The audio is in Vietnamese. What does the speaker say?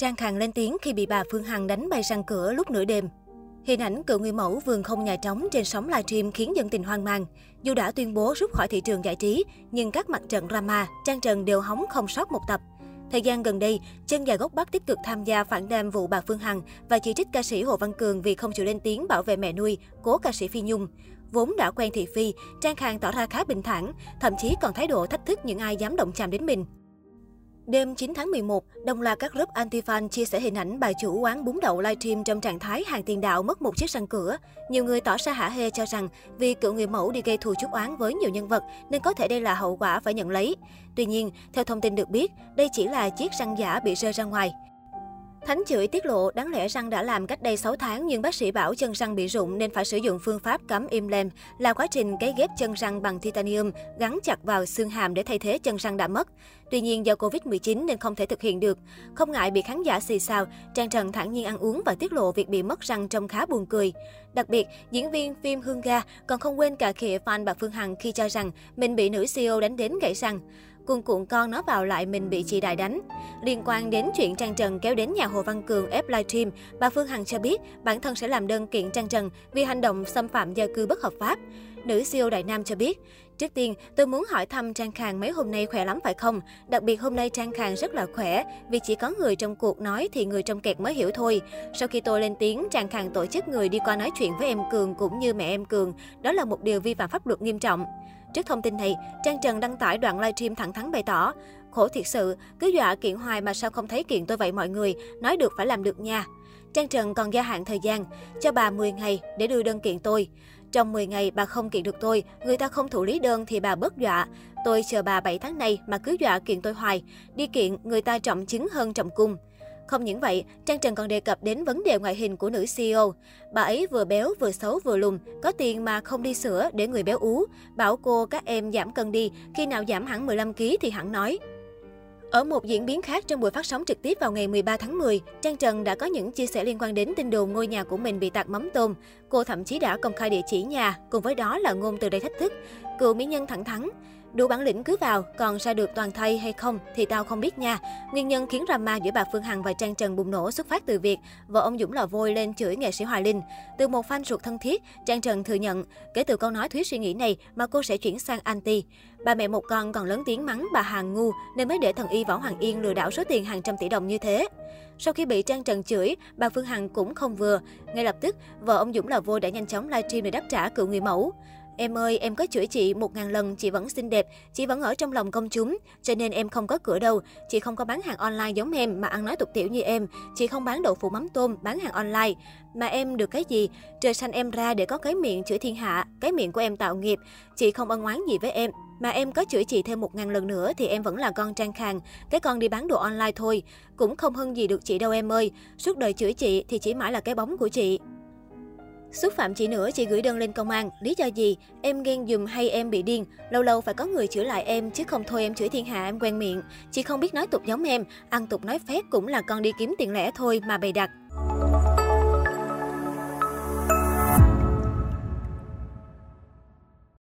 Trang Khang lên tiếng khi bị bà Phương Hằng đánh bay sang cửa lúc nửa đêm. Hình ảnh cựu người mẫu vườn không nhà trống trên sóng livestream khiến dân tình hoang mang. Dù đã tuyên bố rút khỏi thị trường giải trí, nhưng các mặt trận drama, Trang Trần đều hóng không sót một tập. Thời gian gần đây, chân dài gốc Bắc tích cực tham gia phản đam vụ bà Phương Hằng và chỉ trích ca sĩ Hồ Văn Cường vì không chịu lên tiếng bảo vệ mẹ nuôi, cố ca sĩ Phi Nhung. Vốn đã quen thị phi, Trang Khang tỏ ra khá bình thản, thậm chí còn thái độ thách thức những ai dám động chạm đến mình. Đêm 9 tháng 11, đồng loạt các group anti-fan chia sẻ hình ảnh bà chủ quán bún đậu livestream trong trạng thái hàng tiền đạo mất một chiếc răng cửa. Nhiều người tỏ ra hả hê cho rằng vì cựu người mẫu đi gây thù chuốc oán với nhiều nhân vật nên có thể đây là hậu quả phải nhận lấy. Tuy nhiên, theo thông tin được biết, đây chỉ là chiếc răng giả bị rơi ra ngoài. Thánh chửi tiết lộ đáng lẽ răng đã làm cách đây 6 tháng nhưng bác sĩ bảo chân răng bị rụng nên phải sử dụng phương pháp cắm implant là quá trình cấy ghép chân răng bằng titanium gắn chặt vào xương hàm để thay thế chân răng đã mất. Tuy nhiên do Covid-19 nên không thể thực hiện được. Không ngại bị khán giả xì xào, Trang Trần thẳng nhiên ăn uống và tiết lộ việc bị mất răng trông khá buồn cười. Đặc biệt, diễn viên phim Hương Ga còn không quên cả khịa fan bà Phương Hằng khi cho rằng mình bị nữ CEO đánh đến gãy răng cuồng cuộn con nó vào lại mình bị chị Đại đánh. Liên quan đến chuyện Trang Trần kéo đến nhà Hồ Văn Cường ép livestream, bà Phương Hằng cho biết bản thân sẽ làm đơn kiện Trang Trần vì hành động xâm phạm gia cư bất hợp pháp. Nữ CEO Đại Nam cho biết, Trước tiên, tôi muốn hỏi thăm Trang Khang mấy hôm nay khỏe lắm phải không? Đặc biệt hôm nay Trang Khang rất là khỏe, vì chỉ có người trong cuộc nói thì người trong kẹt mới hiểu thôi. Sau khi tôi lên tiếng, Trang Khang tổ chức người đi qua nói chuyện với em Cường cũng như mẹ em Cường. Đó là một điều vi phạm pháp luật nghiêm trọng. Trước thông tin này, Trang Trần đăng tải đoạn livestream thẳng thắn bày tỏ, khổ thiệt sự, cứ dọa kiện hoài mà sao không thấy kiện tôi vậy mọi người, nói được phải làm được nha. Trang Trần còn gia hạn thời gian, cho bà 10 ngày để đưa đơn kiện tôi. Trong 10 ngày bà không kiện được tôi, người ta không thủ lý đơn thì bà bớt dọa. Tôi chờ bà 7 tháng nay mà cứ dọa kiện tôi hoài. Đi kiện, người ta trọng chứng hơn trọng cung. Không những vậy, Trang Trần còn đề cập đến vấn đề ngoại hình của nữ CEO. Bà ấy vừa béo vừa xấu vừa lùn, có tiền mà không đi sửa để người béo ú. Bảo cô các em giảm cân đi, khi nào giảm hẳn 15 kg thì hẳn nói. Ở một diễn biến khác trong buổi phát sóng trực tiếp vào ngày 13 tháng 10, Trang Trần đã có những chia sẻ liên quan đến tin đồn ngôi nhà của mình bị tạt mắm tôm. Cô thậm chí đã công khai địa chỉ nhà, cùng với đó là ngôn từ đầy thách thức. Cựu mỹ nhân thẳng thắn, Đủ bản lĩnh cứ vào, còn ra được toàn thay hay không thì tao không biết nha. Nguyên nhân khiến drama giữa bà Phương Hằng và Trang Trần bùng nổ xuất phát từ việc vợ ông Dũng lò vôi lên chửi nghệ sĩ Hoài Linh. Từ một fan ruột thân thiết, Trang Trần thừa nhận, kể từ câu nói thuyết suy nghĩ này mà cô sẽ chuyển sang anti. Bà mẹ một con còn lớn tiếng mắng bà Hàng ngu nên mới để thần y Võ Hoàng Yên lừa đảo số tiền hàng trăm tỷ đồng như thế. Sau khi bị Trang Trần chửi, bà Phương Hằng cũng không vừa. Ngay lập tức, vợ ông Dũng lò vôi đã nhanh chóng livestream để đáp trả cựu người mẫu. Em ơi, em có chửi chị một ngàn lần, chị vẫn xinh đẹp, chị vẫn ở trong lòng công chúng, cho nên em không có cửa đâu. Chị không có bán hàng online giống em mà ăn nói tục tiểu như em. Chị không bán đậu phụ mắm tôm, bán hàng online. Mà em được cái gì? Trời xanh em ra để có cái miệng chửi thiên hạ, cái miệng của em tạo nghiệp. Chị không ân oán gì với em. Mà em có chửi chị thêm một ngàn lần nữa thì em vẫn là con trang khang, cái con đi bán đồ online thôi. Cũng không hơn gì được chị đâu em ơi. Suốt đời chửi chị thì chỉ mãi là cái bóng của chị. Xúc phạm chị nữa, chị gửi đơn lên công an. Lý do gì? Em ghen dùm hay em bị điên? Lâu lâu phải có người chữa lại em, chứ không thôi em chửi thiên hạ em quen miệng. Chị không biết nói tục giống em, ăn tục nói phép cũng là con đi kiếm tiền lẻ thôi mà bày đặt.